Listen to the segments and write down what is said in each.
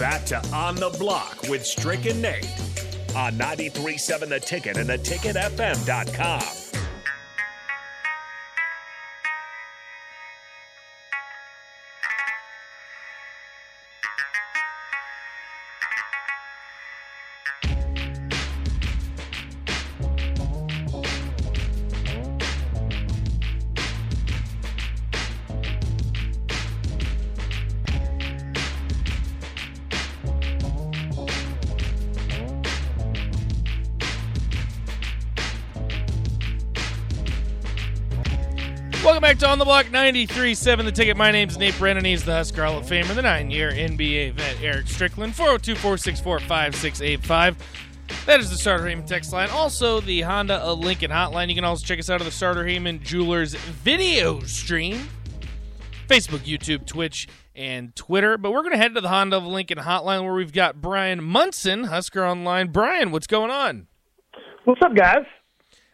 back to On the Block with Strick and Nate on 93.7 The Ticket and theticketfm.com. Welcome back to On the Block 93.7 The Ticket. My name's Nate Brennan. He's the Husker Hall of Famer, the nine-year NBA vet Eric Strickland. 402-464-5685. That is the Sartor Hamann text line. Also, the Honda of Lincoln hotline. You can also check us out on the Sartor Hamann Jewelers video stream. Facebook, YouTube, Twitch, and Twitter. But we're going to head to the Honda of Lincoln hotline where we've got Bryan Munson, Husker Online. Bryan, what's going on? What's up, guys?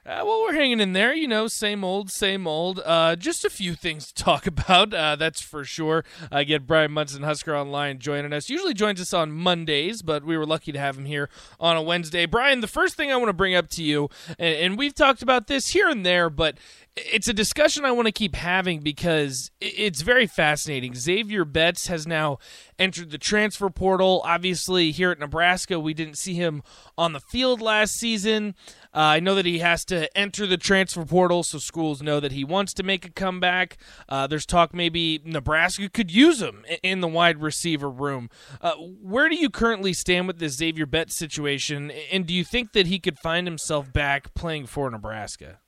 Uh, well, we're hanging in there, you know, same old, same old. Uh, just a few things to talk about, uh, that's for sure. I get Bryan Munson, Husker Online, joining us. Usually joins us on Mondays, but we were lucky to have him here on a Wednesday. Bryan, the first thing I want to bring up to you, and, and we've talked about this here and there, but it's a discussion I want to keep having because it's very fascinating. Xavier Betts has now entered the transfer portal. Obviously, here at Nebraska, we didn't see him on the field last season. Uh, I know that he has to enter the transfer portal so schools know that he wants to make a comeback. Uh, there's talk maybe Nebraska could use him in the wide receiver room. Uh, where do you currently stand with this Xavier Betts situation, and do you think that he could find himself back playing for Nebraska?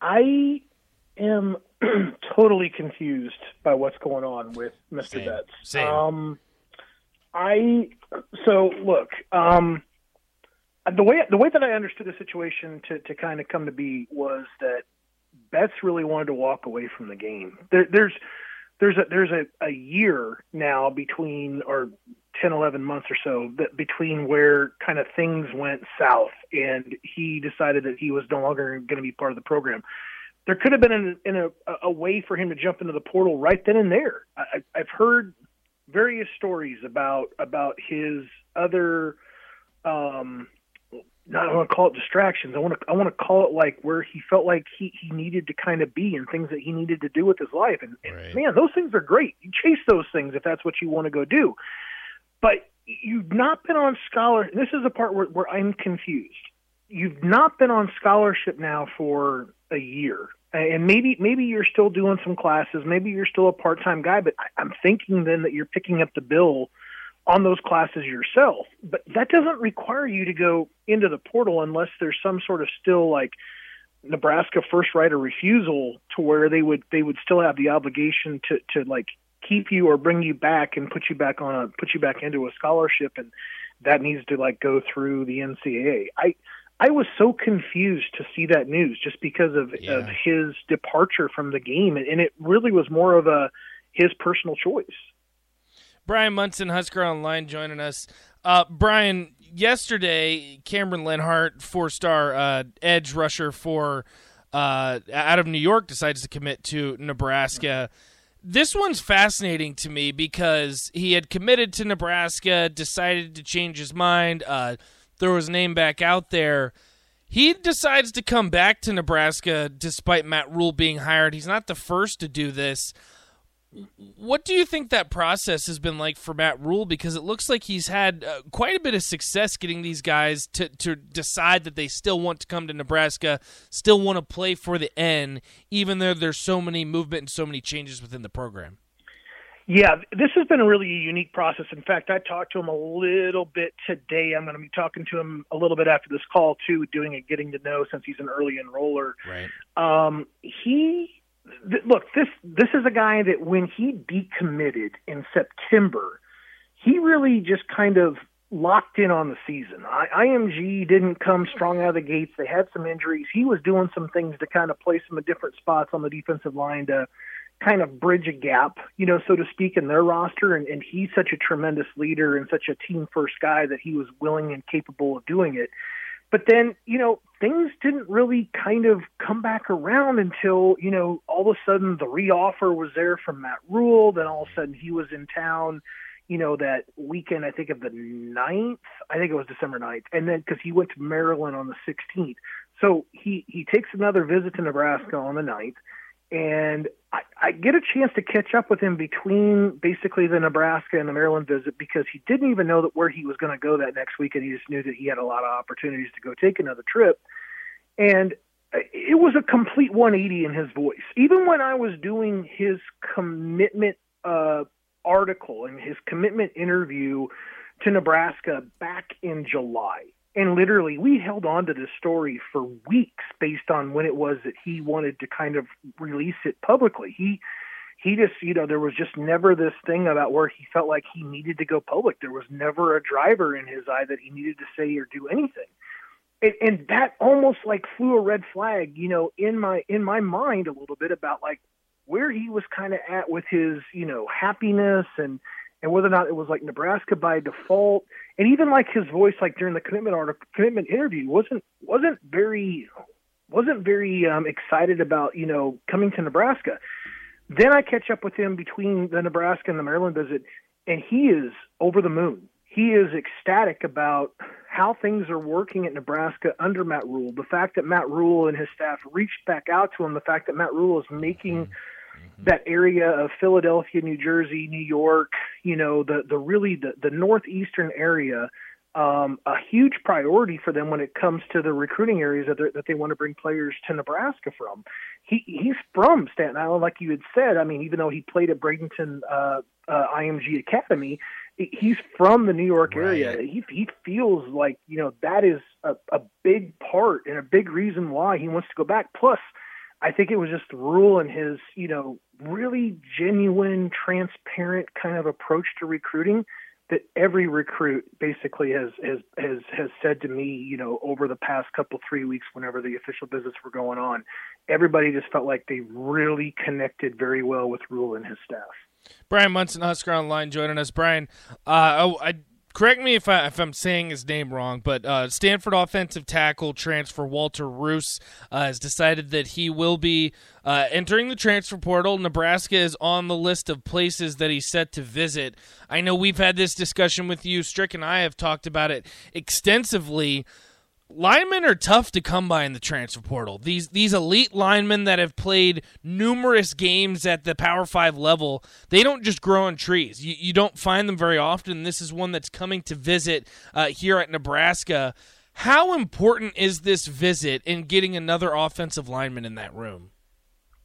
I am totally confused by what's going on with Mr. Same. Betts. Same. Um, I so look. Um, the way the way that I understood the situation to to kind of come to be was that Betts really wanted to walk away from the game. There, there's there's a there's a, a year now between or 10 11 months or so that between where kind of things went south and he decided that he was no longer going to be part of the program there could have been an, in a, a way for him to jump into the portal right then and there I, i've heard various stories about about his other um not I want to call it distractions. I want to I want to call it like where he felt like he he needed to kind of be and things that he needed to do with his life. And, and Right. man, those things are great. You chase those things if that's what you want to go do. But you've not been on scholar. This is the part where, where I'm confused. You've not been on scholarship now for a year, and maybe maybe you're still doing some classes. Maybe you're still a part time guy. But I, I'm thinking then that you're picking up the bill on those classes yourself. But that doesn't require you to go into the portal unless there's some sort of still like Nebraska first right of refusal to where they would they would still have the obligation to to like keep you or bring you back and put you back on a put you back into a scholarship and that needs to like go through the NCAA. I I was so confused to see that news just because of Yeah. of his departure from the game and, it really was more of a his personal choice. Bryan Munson, Husker Online, joining us. Uh, Bryan, yesterday, Cameron Lenhardt, four-star uh, edge rusher for uh, out of New York, decides to commit to Nebraska. This one's fascinating to me because he had committed to Nebraska, decided to change his mind, uh, throw his name back out there. He decides to come back to Nebraska despite Matt Rhule being hired. He's not the first to do this. What do you think that process has been like for Matt Rhule? Because it looks like he's had uh, quite a bit of success getting these guys to, to decide that they still want to come to Nebraska, still want to play for the N, even though there's so many movement and so many changes within the program. Yeah, this has been a really unique process. In fact, I talked to him a little bit today. I'm going to be talking to him a little bit after this call too, doing a getting to know since he's an early enroller. Right. Um, he th- look this this is a guy that when he decommitted in September, he really just kind of locked in on the season. I, IMG didn't come strong out of the gates. They had some injuries. He was doing some things to kind of place them in different spots on the defensive line to kind of bridge a gap, you know, so to speak, in their roster. And, and he's such a tremendous leader and such a team first guy that he was willing and capable of doing it. But then, you know, things didn't really kind of come back around until, you know, all of a sudden the reoffer was there from Matt Rhule. Then all of a sudden he was in town, you know, that weekend, I think of the ninth. I think it was December 9th, and then because he went to Maryland on the 16th. So he, he takes another visit to Nebraska on the 9th, and I, I get a chance to catch up with him between basically the Nebraska and the Maryland visit because he didn't even know that where he was going to go that next week, and he just knew that he had a lot of opportunities to go take another trip. And it was a complete 180 in his voice. Even when I was doing his commitment uh, article and his commitment interview to Nebraska back in July. And literally, we held on to this story for weeks based on when it was that he wanted to kind of release it publicly. He he just, you know, there was just never this thing about where he felt like he needed to go public. There was never a driver in his eye that he needed to say or do anything. And, and that almost like flew a red flag, you know, in my in my mind a little bit about like where he was kind of at with his, you know, happiness and and whether or not it was like Nebraska by default, and even like his voice, like during the commitment article, commitment interview, wasn't wasn't very wasn't very um, excited about you know coming to Nebraska. Then I catch up with him between the Nebraska and the Maryland visit, and he is over the moon. He is ecstatic about how things are working at Nebraska under Matt Rhule. The fact that Matt Rhule and his staff reached back out to him, the fact that Matt Rhule is making mm-hmm. That area of Philadelphia, New Jersey, New York, you know, the the really the, the northeastern area, um, a huge priority for them when it comes to the recruiting areas that, they that they want to bring players to Nebraska from. He he's from Staten Island, like you had said. I mean, even though he played at Bradenton uh, uh, IMG Academy, he's from the New York area. Right. He he feels like you know that is a, a big part and a big reason why he wants to go back. Plus, I think it was just the Rhule and his you know really genuine, transparent kind of approach to recruiting that every recruit basically has has has has said to me, you know, over the past couple three weeks, whenever the official visits were going on, everybody just felt like they really connected very well with Rhule and his staff. Bryan Munson, Husker Online, joining us. Bryan, uh, I, I, correct me if, I, if I'm saying his name wrong, but uh, Stanford offensive tackle transfer Walter Rouse uh, has decided that he will be uh, entering the transfer portal. Nebraska is on the list of places that he's set to visit. I know we've had this discussion with you. Strick and I have talked about it extensively linemen are tough to come by in the transfer portal. These these elite linemen that have played numerous games at the Power Five level, they don't just grow on trees. You, you don't find them very often. This is one that's coming to visit uh, here at Nebraska. How important is this visit in getting another offensive lineman in that room?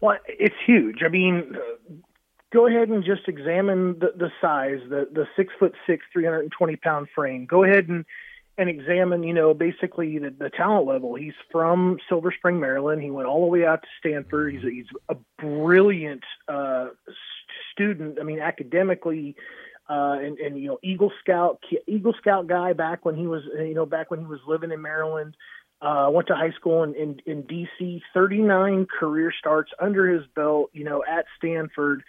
Well, it's huge. I mean, go ahead and just examine the, the size, the the six foot six, three hundred and twenty pound frame. Go ahead and and examine, you know, basically the, the talent level. He's from Silver Spring, Maryland. He went all the way out to Stanford. He's a, he's a brilliant uh, student. I mean, academically, uh, and, and you know, Eagle Scout, Eagle Scout guy back when he was, you know, back when he was living in Maryland. Uh, went to high school in, in, in DC. 39 career starts under his belt. You know, at Stanford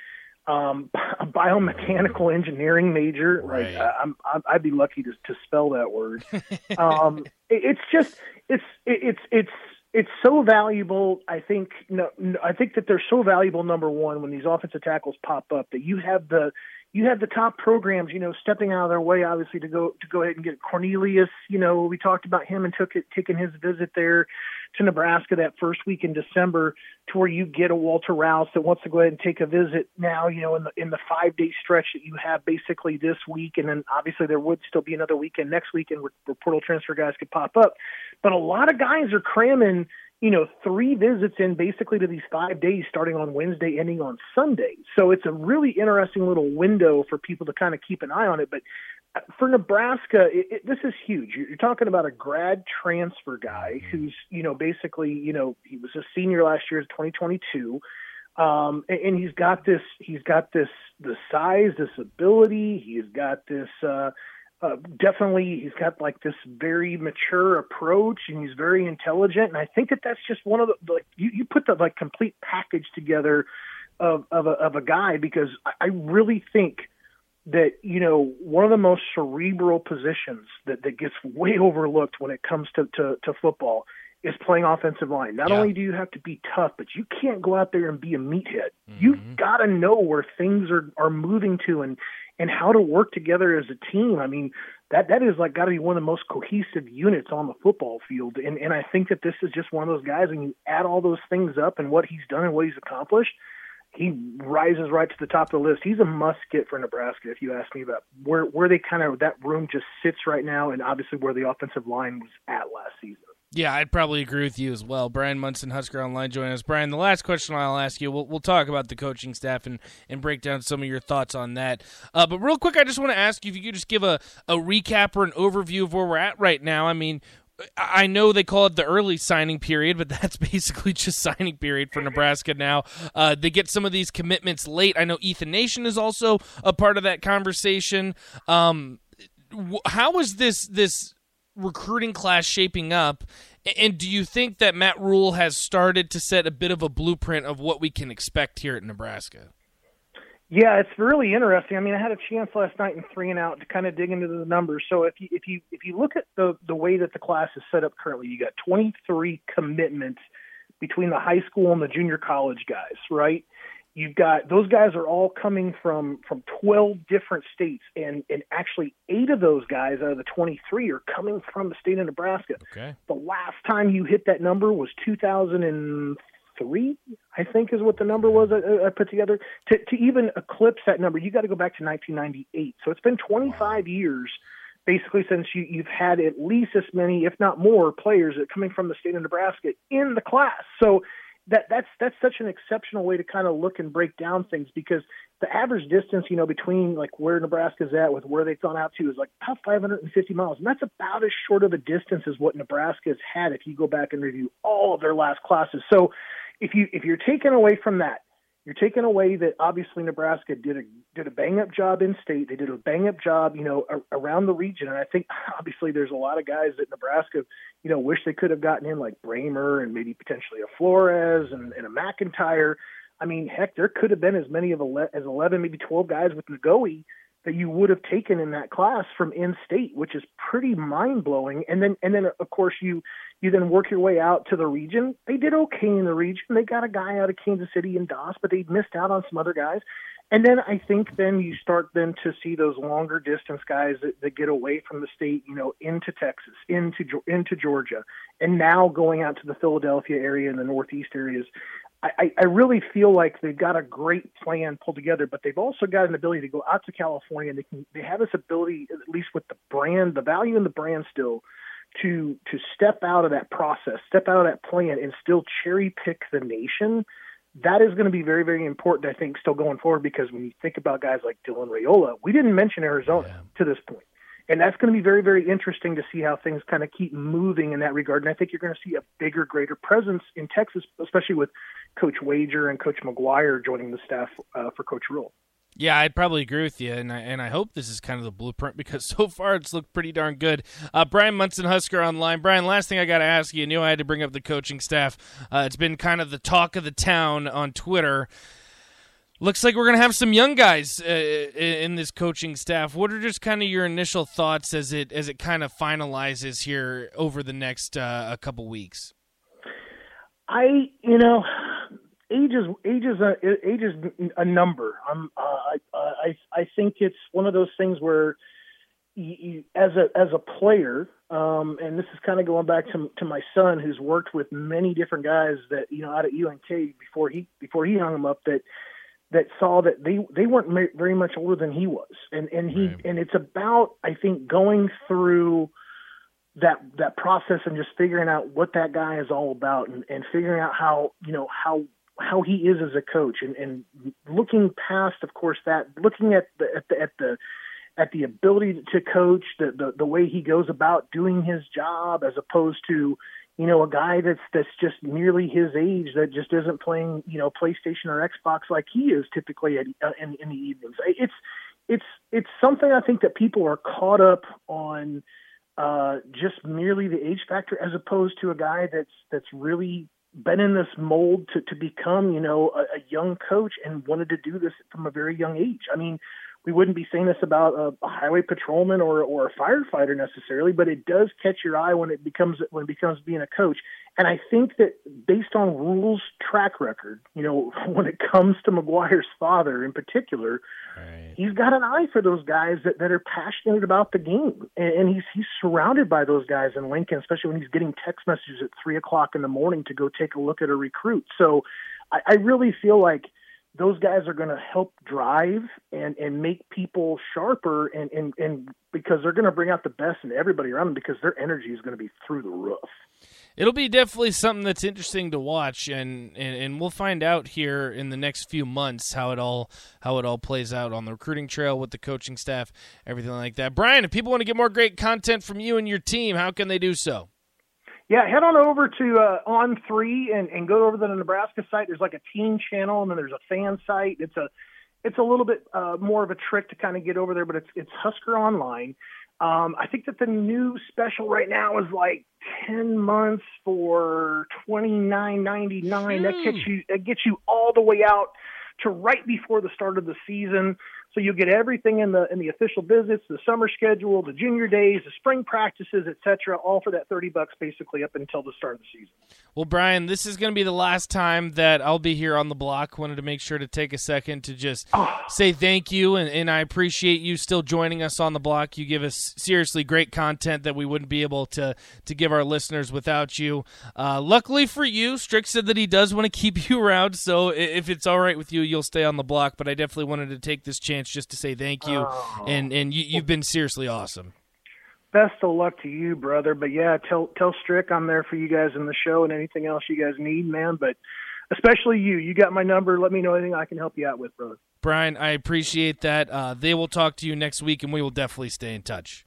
um, a biomechanical engineering major. Right. Like I'm, I'd be lucky to, to spell that word. um, it, it's just, it's, it, it's, it's, it's so valuable. I think, no, I think that they're so valuable. Number one, when these offensive tackles pop up, that you have the, you have the top programs, you know, stepping out of their way, obviously, to go to go ahead and get Cornelius. You know, we talked about him and took it, taking his visit there to Nebraska that first week in December, to where you get a Walter Rouse that wants to go ahead and take a visit now. You know, in the in the five day stretch that you have basically this week, and then obviously there would still be another weekend next weekend where, where portal transfer guys could pop up. But a lot of guys are cramming you know, three visits in basically to these five days, starting on Wednesday, ending on Sunday. So it's a really interesting little window for people to kind of keep an eye on it. But for Nebraska, it, it, this is huge. You're talking about a grad transfer guy mm-hmm. who's, you know, basically, you know, he was a senior last year, 2022. Um, and, and he's got this, he's got this, the size, this ability. He's got this, uh, uh, definitely he's got like this very mature approach and he's very intelligent and i think that that's just one of the like you, you put the like complete package together of of a, of a guy because I, I really think that you know one of the most cerebral positions that that gets way overlooked when it comes to to, to football is playing offensive line. Not yeah. only do you have to be tough, but you can't go out there and be a meathead. Mm-hmm. You've got to know where things are are moving to and and how to work together as a team. I mean, that that is like got to be one of the most cohesive units on the football field. And and I think that this is just one of those guys. And you add all those things up and what he's done and what he's accomplished, he rises right to the top of the list. He's a must get for Nebraska. If you ask me about where where they kind of that room just sits right now, and obviously where the offensive line was at last season. Yeah, I'd probably agree with you as well. Bryan Munson, Husker Online, joining us. Bryan, the last question I'll ask you, we'll, we'll talk about the coaching staff and, and break down some of your thoughts on that. Uh, but real quick, I just want to ask you if you could just give a, a recap or an overview of where we're at right now. I mean, I know they call it the early signing period, but that's basically just signing period for Nebraska now. Uh, they get some of these commitments late. I know Ethan Nation is also a part of that conversation. Um, how is this this recruiting class shaping up? And do you think that Matt Rhule has started to set a bit of a blueprint of what we can expect here at Nebraska? Yeah, it's really interesting. I mean, I had a chance last night in three and out to kind of dig into the numbers. So if you if you if you look at the the way that the class is set up currently, you got 23 commitments between the high school and the junior college guys, right? You've got those guys are all coming from from 12 different states, and and actually eight of those guys out of the 23 are coming from the state of Nebraska. Okay. The last time you hit that number was 2003, I think, is what the number was I, uh, I put together. To to even eclipse that number, you got to go back to 1998. So it's been 25 years basically since you, you've had at least as many, if not more, players that coming from the state of Nebraska in the class. So that that's that's such an exceptional way to kind of look and break down things because the average distance, you know, between like where Nebraska's at with where they've gone out to is like about 550 miles, and that's about as short of a distance as what Nebraska's had if you go back and review all of their last classes. So, if you if you're taken away from that, you're taking away that obviously Nebraska did a did a bang up job in state. They did a bang up job, you know, a, around the region. And I think obviously there's a lot of guys that Nebraska, you know, wish they could have gotten in like Bramer and maybe potentially a Flores and, and a McIntyre. I mean, heck, there could have been as many of ele- as 11, maybe 12 guys with Nagoe that you would have taken in that class from in state, which is pretty mind blowing. And then and then of course you you then work your way out to the region. They did okay in the region. They got a guy out of Kansas City and Doss, but they missed out on some other guys. And then I think then you start then to see those longer distance guys that, that get away from the state, you know, into Texas, into into Georgia, and now going out to the Philadelphia area and the Northeast areas. I, I really feel like they've got a great plan pulled together, but they've also got an ability to go out to California and they can they have this ability, at least with the brand, the value in the brand still, to to step out of that process, step out of that plan, and still cherry pick the nation. That is going to be very, very important, I think, still going forward. Because when you think about guys like Dylan Raiola, we didn't mention Arizona yeah. to this point, and that's going to be very, very interesting to see how things kind of keep moving in that regard. And I think you're going to see a bigger, greater presence in Texas, especially with Coach Wager and Coach McGuire joining the staff uh, for Coach Rhule. Yeah, I'd probably agree with you, and I, and I hope this is kind of the blueprint because so far it's looked pretty darn good. Uh, Bryan Munson, Husker Online. Bryan, last thing I got to ask you, I knew I had to bring up the coaching staff. Uh, it's been kind of the talk of the town on Twitter. Looks like we're going to have some young guys uh, in this coaching staff. What are just kind of your initial thoughts as it as it kind of finalizes here over the next uh, a couple weeks? I, you know, age is age is a age is a number. I'm uh, I, I I think it's one of those things where you, you, as a as a player, um, and this is kind of going back to to my son who's worked with many different guys that you know out at UNK before he before he hung them up that that saw that they they weren't very much older than he was, and and he right. and it's about I think going through that that process and just figuring out what that guy is all about and, and figuring out how you know how how he is as a coach and, and looking past of course that looking at the at the at the at the ability to coach the, the the way he goes about doing his job as opposed to you know a guy that's that's just nearly his age that just isn't playing you know PlayStation or Xbox like he is typically at, uh, in in the evenings it's it's it's something I think that people are caught up on uh, just merely the age factor as opposed to a guy that's that's really been in this mold to, to become, you know, a, a young coach and wanted to do this from a very young age. I mean, we wouldn't be saying this about a, a highway patrolman or or a firefighter necessarily, but it does catch your eye when it becomes when it becomes being a coach. And I think that based on Rhule's track record, you know, when it comes to McGuire's father in particular, Right. He's got an eye for those guys that, that are passionate about the game, and, and he's he's surrounded by those guys in Lincoln, especially when he's getting text messages at three o'clock in the morning to go take a look at a recruit. So, I, I really feel like those guys are going to help drive and and make people sharper and and and because they're going to bring out the best in everybody around them because their energy is going to be through the roof. It'll be definitely something that's interesting to watch, and, and, and we'll find out here in the next few months how it all how it all plays out on the recruiting trail with the coaching staff, everything like that. Bryan, if people want to get more great content from you and your team, how can they do so? Yeah, head on over to uh, On Three and, and go over to the Nebraska site. There's like a team channel, and then there's a fan site. It's a it's a little bit uh, more of a trick to kind of get over there, but it's it's Husker Online. Um, I think that the new special right now is like ten months for twenty nine ninety nine. That gets you that gets you all the way out to right before the start of the season. So you get everything in the in the official visits, the summer schedule, the junior days, the spring practices, etc., all for that thirty bucks basically up until the start of the season. Well, Bryan, this is going to be the last time that I'll be here on the block. Wanted to make sure to take a second to just oh. say thank you, and, and I appreciate you still joining us on the block. You give us seriously great content that we wouldn't be able to to give our listeners without you. Uh, luckily for you, Strick said that he does want to keep you around, so if it's all right with you, you'll stay on the block. But I definitely wanted to take this chance just to say thank you, oh. and and you, you've been seriously awesome. Best of luck to you, brother. But yeah, tell tell Strick I'm there for you guys in the show and anything else you guys need, man. But especially you, you got my number. Let me know anything I can help you out with, brother. Bryan, I appreciate that. Uh, they will talk to you next week, and we will definitely stay in touch.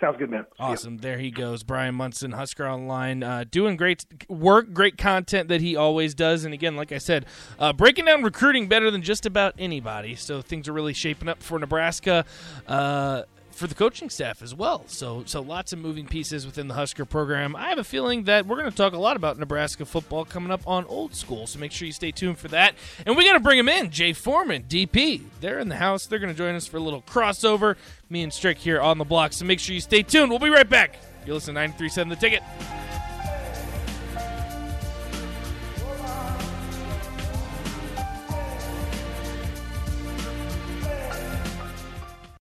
Sounds good, man. Awesome. There he goes. Bryan Munson, Husker Online, uh, doing great work, great content that he always does. And again, like I said, uh, breaking down recruiting better than just about anybody. So things are really shaping up for Nebraska. Uh, for the coaching staff as well. So so lots of moving pieces within the Husker program. I have a feeling that we're going to talk a lot about Nebraska football coming up on Old School. So make sure you stay tuned for that. And we got to bring him in, Jay Foreman, DP. They're in the house. They're going to join us for a little crossover. Me and Strick here on the block. So make sure you stay tuned. We'll be right back. You listen to 93.7 The Ticket.